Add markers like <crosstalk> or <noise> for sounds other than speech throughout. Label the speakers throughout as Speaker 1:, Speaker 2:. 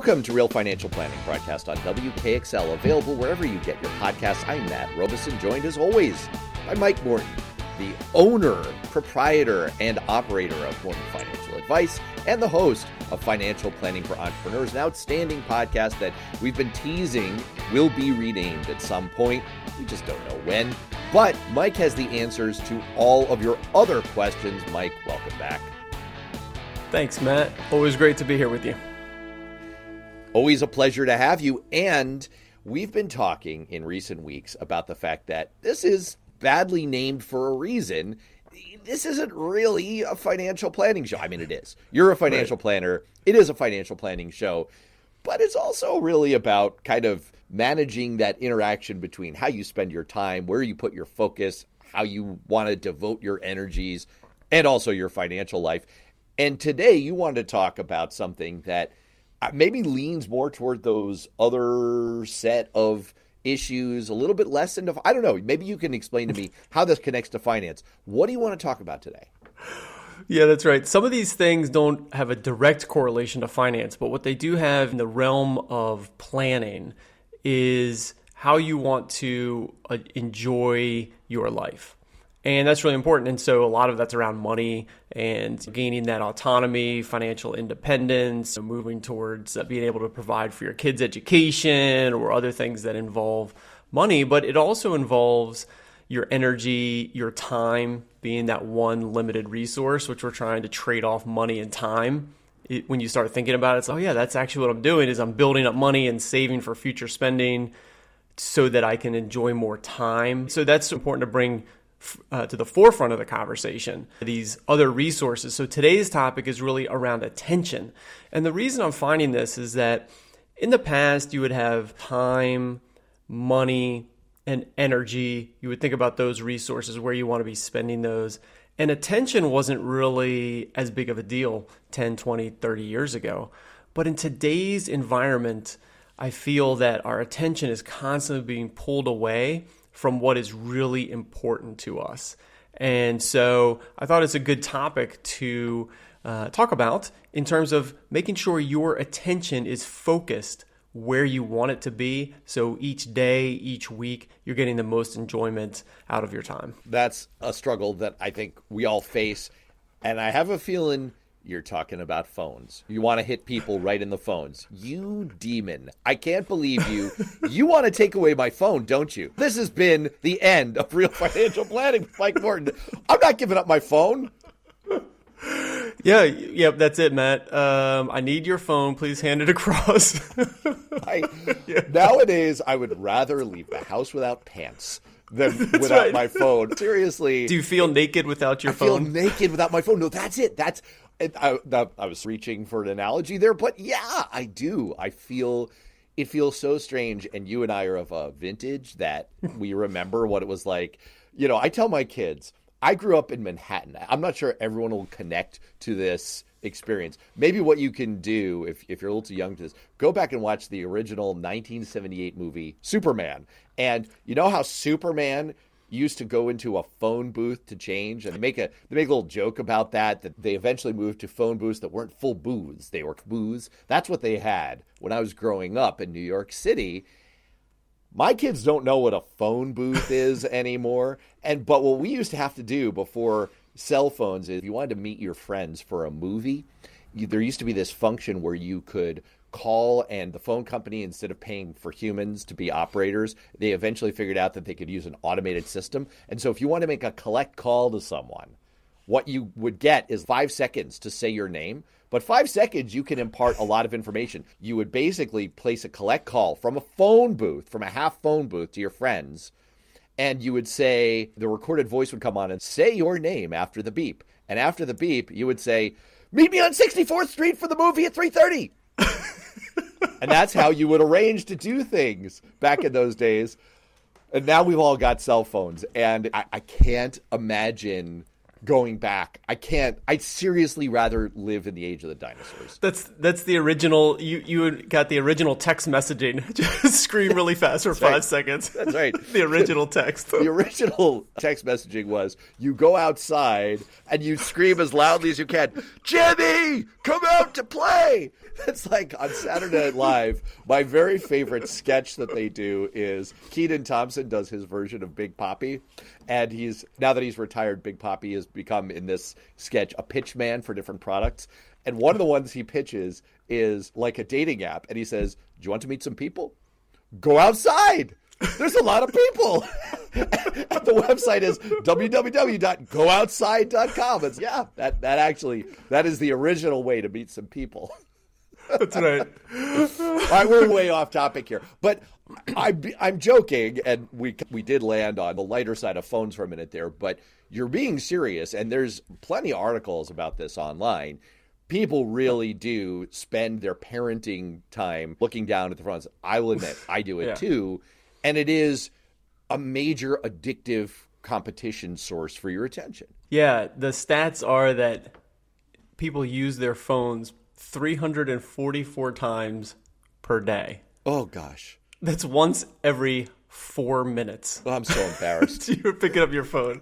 Speaker 1: Welcome to Real Financial Planning, broadcast on WKXL, available wherever you get your podcasts. I'm Matt Robison, joined as always by Mike Morton, the owner, proprietor, and operator of Morton Financial Advice, and the host of Financial Planning for Entrepreneurs, an outstanding podcast that we've been teasing will be renamed at some point. We just don't know when. But Mike has the answers to all of your other questions. Mike, welcome back.
Speaker 2: Thanks, Matt. Always great to be here with you.
Speaker 1: Always a pleasure to have you. And we've been talking in recent weeks about the fact that this is badly named for a reason. This isn't really a financial planning show. I mean, it is. You're a financial right. planner, it is a financial planning show. But it's also really about kind of managing that interaction between how you spend your time, where you put your focus, how you want to devote your energies, and also your financial life. And today you want to talk about something that maybe leans more toward those other set of issues, a little bit less into, I don't know, maybe you can explain to me <laughs> how this connects to finance. What do you want to talk about today?
Speaker 2: Yeah, that's right. Some of these things don't have a direct correlation to finance, but what they do have in the realm of planning is how you want to uh, enjoy your life. And that's really important. And so a lot of that's around money and gaining that autonomy, financial independence, moving towards uh, being able to provide for your kids' education or other things that involve money. But it also involves your energy, your time being that one limited resource, which we're trying to trade off money and time. It, when you start thinking about it, it's, oh, yeah, that's actually what I'm doing is I'm building up money and saving for future spending so that I can enjoy more time. So that's important to bring uh, to the forefront of the conversation, these other resources. So today's topic is really around attention. And the reason I'm finding this is that in the past, you would have time, money, and energy. You would think about those resources, where you want to be spending those. And attention wasn't really as big of a deal 10, 20, 30 years ago. But in today's environment, I feel that our attention is constantly being pulled away from what is really important to us. And so I thought it's a good topic to uh, talk about in terms of making sure your attention is focused where you want it to be. So each day, each week, you're getting the most enjoyment out of your time.
Speaker 1: That's a struggle that I think we all face. And I have a feeling you're talking about phones. You want to hit people right in the phones. You demon. I can't believe you. <laughs> you want to take away my phone, don't you? This has been the end of Real Financial Planning with Mike Morton. I'm not giving up my phone.
Speaker 2: Yeah, yep, that's it, Matt. Um, I need your phone. Please hand it across. <laughs>
Speaker 1: I, <laughs> yeah. Nowadays, I would rather leave the house without pants than that's without right. my phone. Seriously.
Speaker 2: Do you feel naked without your
Speaker 1: I
Speaker 2: phone?
Speaker 1: Feel naked without my phone. No, that's it. That's it, I, I was reaching for an analogy there, but yeah, I do. I feel it feels so strange, and you and I are of a vintage that we <laughs> remember what it was like. You know, I tell my kids, I grew up in Manhattan. I'm not sure everyone will connect to this experience. Maybe what you can do if, if you're a little too young to this, go back and watch the original 1978 movie Superman. And you know how Superman used to go into a phone booth to change and they make a they make a little joke about that that they eventually moved to phone booths that weren't full booths. They were booths. That's what they had when i was growing up in new york city. My kids don't know what a phone booth <laughs> is anymore. And but what we used to have to do before cell phones is if you wanted to meet your friends for a movie you, there used to be this function where you could call and the phone company instead of paying for humans to be operators they eventually figured out that they could use an automated system. And so if you want to make a collect call to someone what you would get is five seconds to say your name but five seconds you can impart a lot of information. You would basically place a collect call from a phone booth from a half phone booth to your friends and you would say the recorded voice would come on and say your name after the beep. And after the beep you would say meet me on 64th street for the movie at 3.30 <laughs> and that's how you would arrange to do things back in those days. And now we've all got cell phones, and I, I can't imagine going back. I can't. I'd seriously rather live in the age of the dinosaurs.
Speaker 2: That's that's the original. You you got the original text messaging. <laughs> Just scream really fast for five
Speaker 1: right.
Speaker 2: seconds.
Speaker 1: That's right. <laughs>
Speaker 2: the original text. <laughs>
Speaker 1: The original text messaging was you go outside and you scream as loudly as you can, Jimmy, come out to play. That's like on Saturday Night Live. My very favorite sketch that they do is Kenan Thompson does his version of Big Papi, and he's now that he's retired, Big Papi has become in this sketch a pitch man for different products. And one of the ones he pitches is like a dating app, and he says, "Do you want to meet some people? Go outside." There's a lot of people. <laughs> the website is www.gooutside.com. It's yeah, that that actually that is the original way to meet some people.
Speaker 2: That's right. <laughs>
Speaker 1: Right, we're way off topic here, but I'm I'm joking, and we we did land on the lighter side of phones for a minute there, but you're being serious, and there's plenty of articles about this online. People really do spend their parenting time looking down at the phones. I will admit, I do it <laughs>
Speaker 2: Yeah.
Speaker 1: too, and it is a major addictive competition source for your attention.
Speaker 2: Yeah, the stats are that people use their phones 344 times per day.
Speaker 1: Oh gosh,
Speaker 2: That's once every four minutes.
Speaker 1: well, I'm so <laughs> embarrassed.
Speaker 2: You're picking up your phone.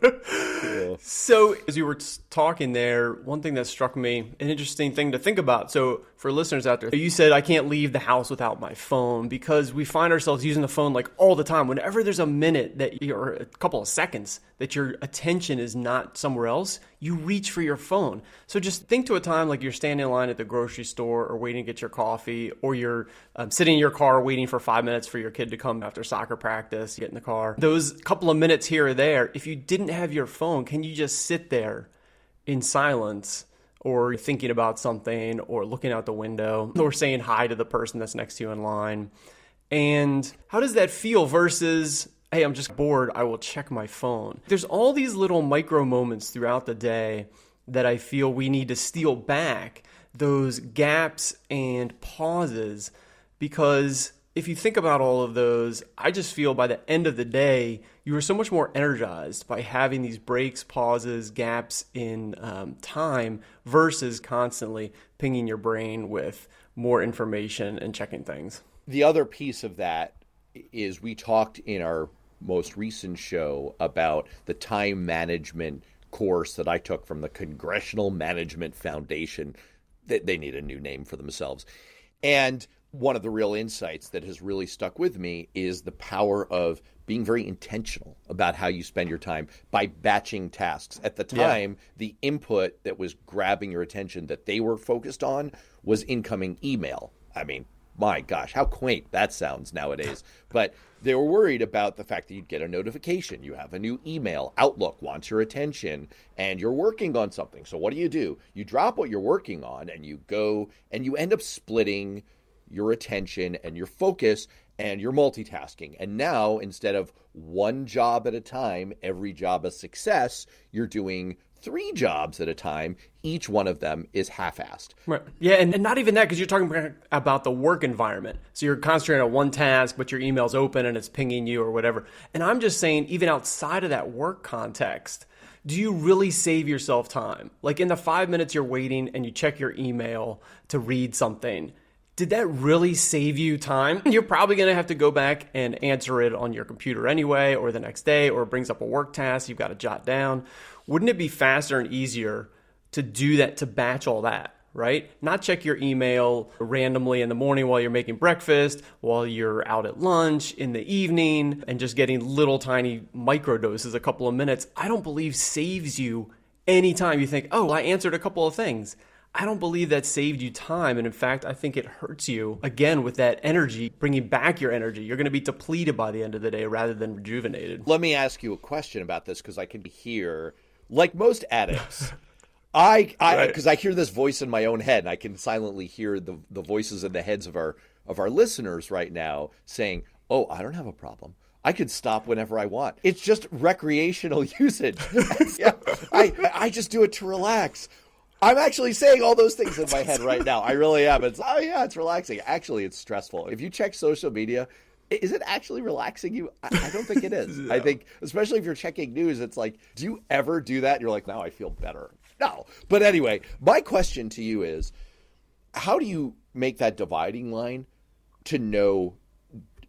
Speaker 2: so, as you were talking there, one thing that struck me, an interesting thing to think about. So, for listeners out there, you said, I can't leave the house without my phone because we find ourselves using the phone like all the time. Whenever there's a minute that you, or a couple of seconds that your attention is not somewhere else, you reach for your phone. So, just think to a time like you're standing in line at the grocery store or waiting to get your coffee, or you're um, sitting in your car waiting for five minutes for your kid to come after soccer practice, get in the car. Those couple of minutes here or there, if you didn't have your phone, can you just sit there in silence or thinking about something or looking out the window <laughs> or saying hi to the person that's next to you in line? And how does that feel versus, hey, I'm just bored, I will check my phone? There's all these little micro moments throughout the day that I feel we need to steal back those gaps and pauses because if you think about all of those, I just feel by the end of the day, you are so much more energized by having these breaks, pauses, gaps in um, time versus constantly pinging your brain with more information and checking things.
Speaker 1: the other piece of that is we talked in our most recent show about the time management course that I took from the Congressional Management Foundation. They need a new name for themselves. And one of the real insights that has really stuck with me is the power of being very intentional about how you spend your time by batching tasks. At the time, the input that was grabbing your attention that they were focused on was incoming email. I mean, my gosh, how quaint that sounds nowadays. <laughs> But they were worried about the fact that you'd get a notification. You have a new email. Outlook wants your attention and you're working on something. So what do you do? You drop what you're working on and you go and you end up splitting your attention and your focus and your multitasking. And now instead of one job at a time, every job a success, you're doing three jobs at a time. Each one of them is half assed.
Speaker 2: Right. Yeah, and, and not even that because you're talking about the work environment. So you're concentrating on one task, but your email's open and it's pinging you or whatever. And I'm just saying, even outside of that work context, do you really save yourself time? Like in the five minutes you're waiting and you check your email to read something, did that really save you time? <laughs> You're probably going to have to go back and answer it on your computer anyway, or the next day, or it brings up a work task you've got to jot down. Wouldn't it be faster and easier to do that, to batch all that? Right? Not check your email randomly in the morning while you're making breakfast, while you're out at lunch, in the evening, and just getting little tiny micro doses a couple of minutes. I don't believe saves you any time you think, oh, I answered a couple of things. I don't believe that saved you time. And in fact, I think it hurts you again with that energy, bringing back your energy. You're going to be depleted by the end of the day rather than rejuvenated.
Speaker 1: Let me ask you a question about this because I can hear, like most addicts, <laughs> I, I, because I hear this voice in my own head, and I can silently hear the the voices in the heads of our of our listeners right now saying, "Oh, I don't have a problem." I could stop whenever I want. It's just recreational <laughs> usage. <laughs> yeah, I I just do it to relax. I'm actually saying all those things in my head right now. I really am. It's oh yeah, it's relaxing. Actually, it's stressful. If you check social media, is it actually relaxing you? I, I don't think it is. <laughs> no. I think, especially if you're checking news, it's like, do you ever do that? You're like, now I feel better. No. But anyway, my question to you is how do you make that dividing line to know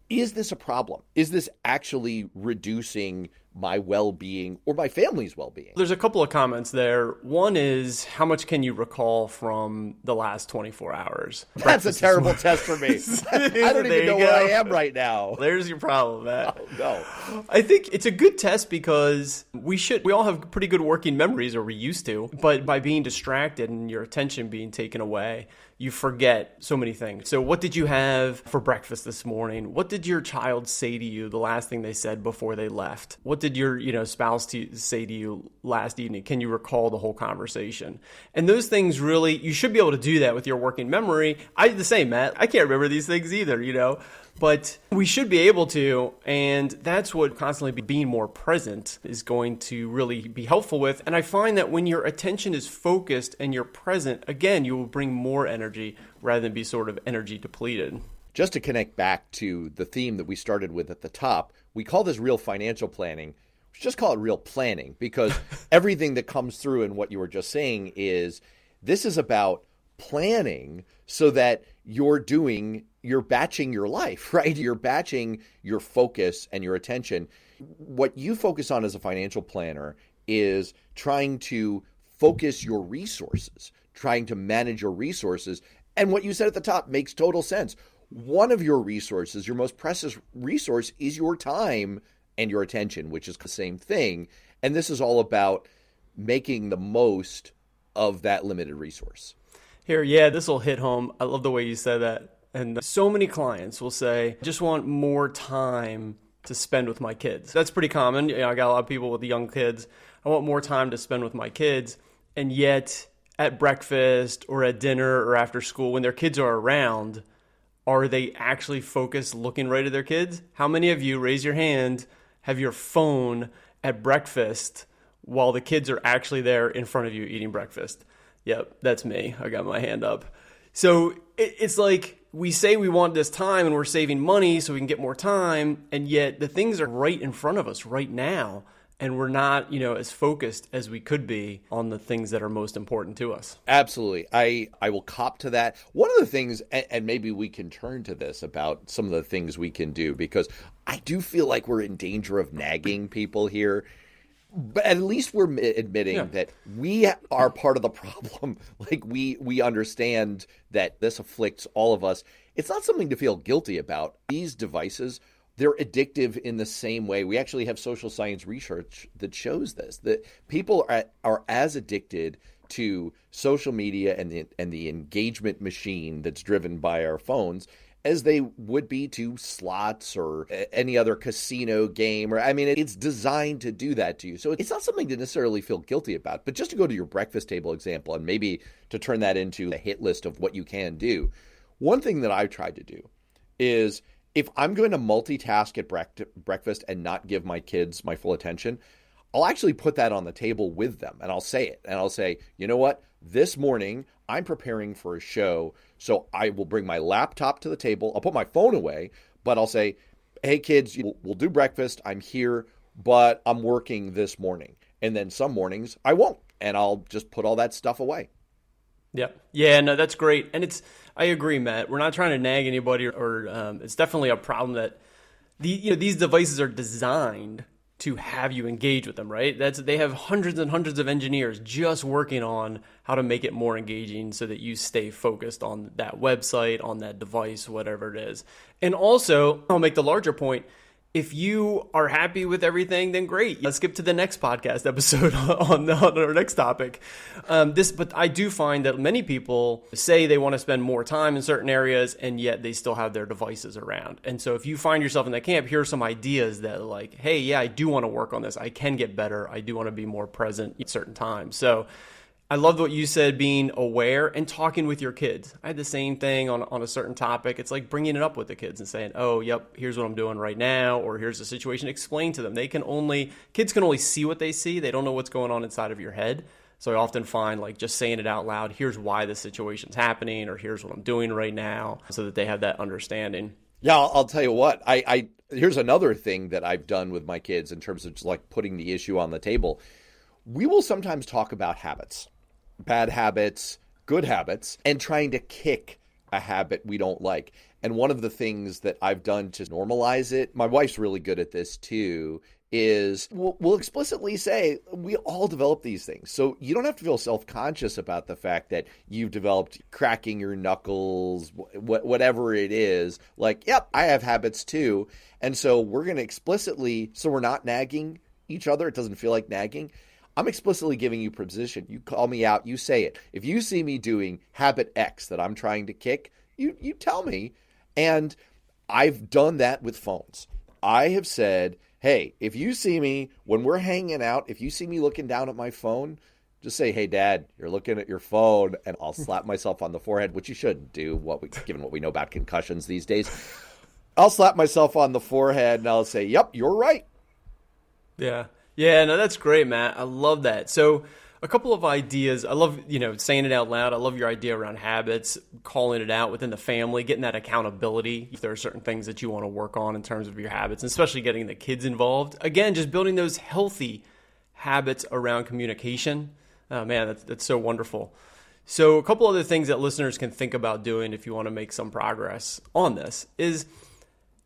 Speaker 1: is this a problem? Is this actually reducing my well being or my family's well being?
Speaker 2: There's a couple of comments there. One is how much can you recall from the last 24 hours? <laughs>
Speaker 1: That's Breakfast a <laughs> terrible test for me. <laughs> I don't even know where I am right now.
Speaker 2: There's your problem, Matt.
Speaker 1: Oh, no.
Speaker 2: I think it's a good test because we should, we all have pretty good working memories, or we used to, but by being distracted and your attention being taken away, you forget so many things. So, what did you have for breakfast this morning? What did your child say to you the last thing they said before they left? What did your you know spouse to, say to you last evening? Can you recall the whole conversation? And those things really, you should be able to do that with your working memory. I the same, Matt. I can't remember these things either, you know but we should be able to and that's what constantly being more present is going to really be helpful with and i find that when your attention is focused and you're present again you will bring more energy rather than be sort of energy depleted
Speaker 1: just to connect back to the theme that we started with at the top we call this real financial planning just call it real planning because <laughs> everything that comes through in what you were just saying is this is about planning so that you're doing you're batching your life, <laughs> right? You're batching your focus and your attention. What you focus on as a financial planner is trying to focus your resources, trying to manage your resources. And what you said at the top makes total sense. One of your resources, your most precious resource, is your time and your attention, which is the same thing. And this is all about making the most of that limited resource.
Speaker 2: Here, yeah, this will hit home. I love the way you said that and so many clients will say, just want more time to spend with my kids. That's pretty common. You know, I got a lot of people with young kids. I want more time to spend with my kids. And yet, at breakfast or at dinner or after school, when their kids are around, are they actually focused looking right at their kids? How many of you, raise your hand, have your phone at breakfast while the kids are actually there in front of you eating breakfast? Yep, that's me. I got my hand up. So it's like we say we want this time and we're saving money so we can get more time, and yet the things are right in front of us right now. And we're not, you know, as focused as we could be on the things that are most important to us.
Speaker 1: Absolutely, I I will cop to that. One of the things, and, and maybe we can turn to this about some of the things we can do because I do feel like we're in danger of nagging people here but at least we're admitting yeah. that we are part of the problem <laughs> like we we understand that this afflicts all of us it's not something to feel guilty about these devices they're addictive in the same way we actually have social science research that shows this that people are, are as addicted to social media and the, and the engagement machine that's driven by our phones as they would be to slots or any other casino game. Or I mean, it's designed to do that to you. So it's not something to necessarily feel guilty about. But just to go to your breakfast table example and maybe to turn that into a hit list of what you can do, one thing that I've tried to do is if I'm going to multitask at breakfast and not give my kids my full attention, I'll actually put that on the table with them and I'll say it. And I'll say, you know what? This morning, I'm preparing for a show. So I will bring my laptop to the table. I'll put my phone away, but I'll say, hey, kids, we'll do breakfast. I'm here, but I'm working this morning. And then some mornings I won't. And I'll just put all that stuff away.
Speaker 2: Yep. Yeah, no, that's great. And it's, I agree, Matt. We're not trying to nag anybody, or, um, it's definitely a problem that the, you know, these devices are designed to have you engage with them, right? That's they have hundreds and hundreds of engineers just working on how to make it more engaging so that you stay focused on that website, on that device, whatever it is. And also, I'll make the larger point, if you are happy with everything, then great. Let's skip to the next podcast episode <laughs> on, the, on our next topic. Um, this, but I do find that many people say they want to spend more time in certain areas, and yet they still have their devices around. And so, if you find yourself in that camp, here are some ideas that, like, hey, yeah, I do want to work on this. I can get better. I do want to be more present at certain times. So I loved what you said, being aware and talking with your kids. I had the same thing on, on a certain topic. It's like bringing it up with the kids and saying, oh, yep, here's what I'm doing right now, or here's the situation. Explain to them. They can only, kids can only see what they see. They don't know what's going on inside of your head. So I often find like just saying it out loud, here's why the situation's happening, or here's what I'm doing right now, so that they have that understanding.
Speaker 1: Yeah, I'll, I'll tell you what. I, I here's another thing that I've done with my kids in terms of just like putting the issue on the table. We will sometimes talk about habits, bad habits, good habits, and trying to kick a habit we don't like. And one of the things that I've done to normalize it, my wife's really good at this too, is we'll, explicitly say we all develop these things. So you don't have to feel self conscious about the fact that you've developed cracking your knuckles, wh- whatever it is. Like, yep, I have habits too. And so we're going to explicitly, so we're not nagging each other. It doesn't feel like nagging. I'm explicitly giving you position. You call me out, you say it. If you see me doing habit X that I'm trying to kick, you you tell me. And I've done that with phones. I have said, hey, if you see me when we're hanging out, if you see me looking down at my phone, just say, "Hey, Dad, you're looking at your phone," and I'll <laughs> slap myself on the forehead, which you shouldn't do. What we, given what we know about concussions these days, I'll slap myself on the forehead and I'll say, "Yep, you're right."
Speaker 2: Yeah, yeah, no, that's great, Matt. I love that. So, a couple of ideas. I love, you know, saying it out loud. I love your idea around habits, calling it out within the family, getting that accountability. If there are certain things that you want to work on in terms of your habits, and especially getting the kids involved. Again, just building those healthy habits around communication. Oh, man, that's, that's so wonderful. So, a couple other things that listeners can think about doing if you want to make some progress on this is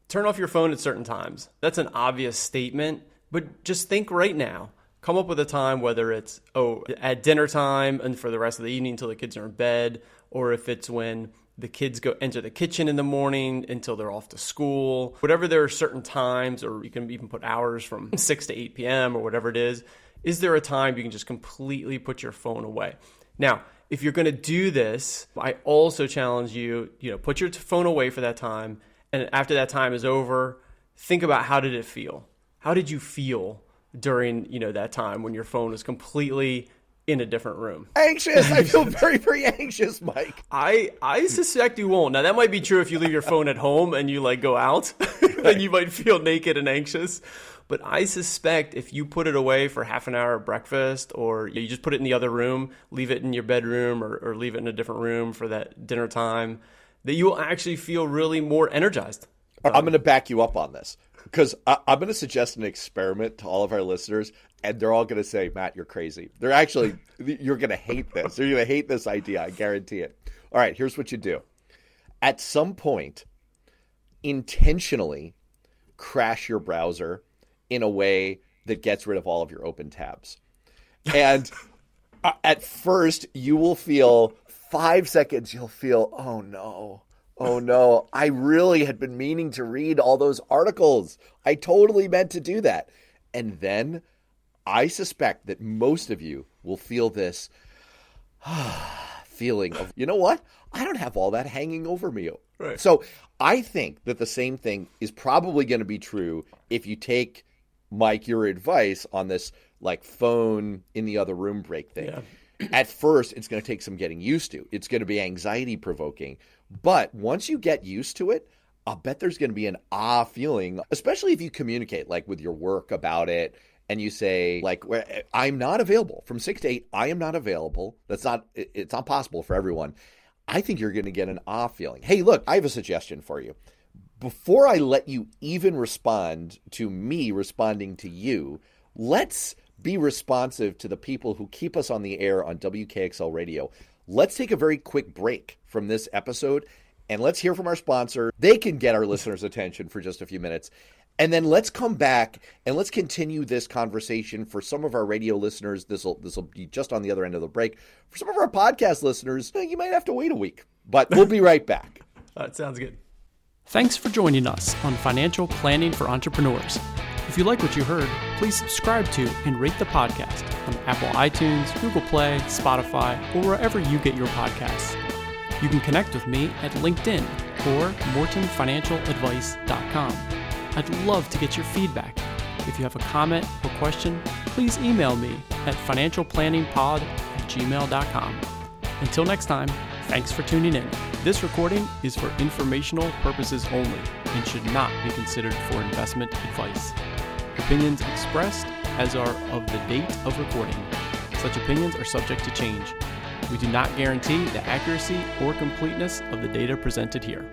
Speaker 2: turn off your phone at certain times. That's an obvious statement, but just think right now come up with a time, whether it's oh at dinner time and for the rest of the evening until the kids are in bed, or if it's when the kids go enter the kitchen in the morning until they're off to school. Whatever there are certain times, or you can even put hours from <laughs> 6 to 8 p.m. or whatever it is. Is there a time you can just completely put your phone away? Now, if you're going to do this, I also challenge you, you know, put your phone away for that time, and after that time is over, think about how did it feel? How did you feel during you know that time when your phone was completely in a different room.
Speaker 1: Anxious. I feel very, very anxious, Mike.
Speaker 2: I I suspect you won't. Now that might be true if you leave your phone at home and you like go out, <laughs> then you might feel naked and anxious. But I suspect if you put it away for half an hour at breakfast, or you just put it in the other room, leave it in your bedroom, or, or leave it in a different room for that dinner time, that you will actually feel really more energized.
Speaker 1: I'm going to back you up on this because I, am going to suggest an experiment to all of our listeners, and they're all going to say, "Matt, you're crazy." They're actually, <laughs> you're going to hate this. You're going to hate this idea. I guarantee it. All right, here's what you do. At some point, intentionally crash your browser in a way that gets rid of all of your open tabs, and <laughs> at first you will feel five seconds. You'll feel, "Oh no." Oh no, I really had been meaning to read all those articles. I totally meant to do that. And then I suspect that most of you will feel this <sighs> feeling of, you know what? I don't have all that hanging over me.
Speaker 2: Right.
Speaker 1: So I think that the same thing is probably going to be true if you take, Mike, your advice on this like phone in the other room break thing. Yeah. At first, it's going to take some getting used to. It's going to be anxiety provoking. But once you get used to it, I'll bet there's going to be an ah feeling, especially if you communicate like with your work about it and you say like I'm not available from 6 to 8, I am not available. That's not it's not possible for everyone. I think you're going to get an ah feeling. Hey, look, I have a suggestion for you. Before I let you even respond to me responding to you, let's be responsive to the people who keep us on the air on WKXL radio. Let's take a very quick break from this episode and let's hear from our sponsor. They can get our listeners' <laughs> attention for just a few minutes. And then let's come back and let's continue this conversation for some of our radio listeners. This will this will be just on the other end of the break. For some of our podcast listeners, eh, you might have to wait a week, but we'll be right back. <laughs>
Speaker 2: that sounds good.
Speaker 3: Thanks for joining us on Financial Planning for Entrepreneurs. If you like what you heard, please subscribe to and rate the podcast on Apple iTunes, Google Play, Spotify, or wherever you get your podcasts. You can connect with me at LinkedIn or mortonfinancialadvice.com. I'd love to get your feedback. If you have a comment or question, please email me at financialplanningpod at gmail.com. Until next time, thanks for tuning in. This recording is for informational purposes only and should not be considered for investment advice. Opinions expressed as are of the date of recording. Such opinions are subject to change. We do not guarantee the accuracy or completeness of the data presented here.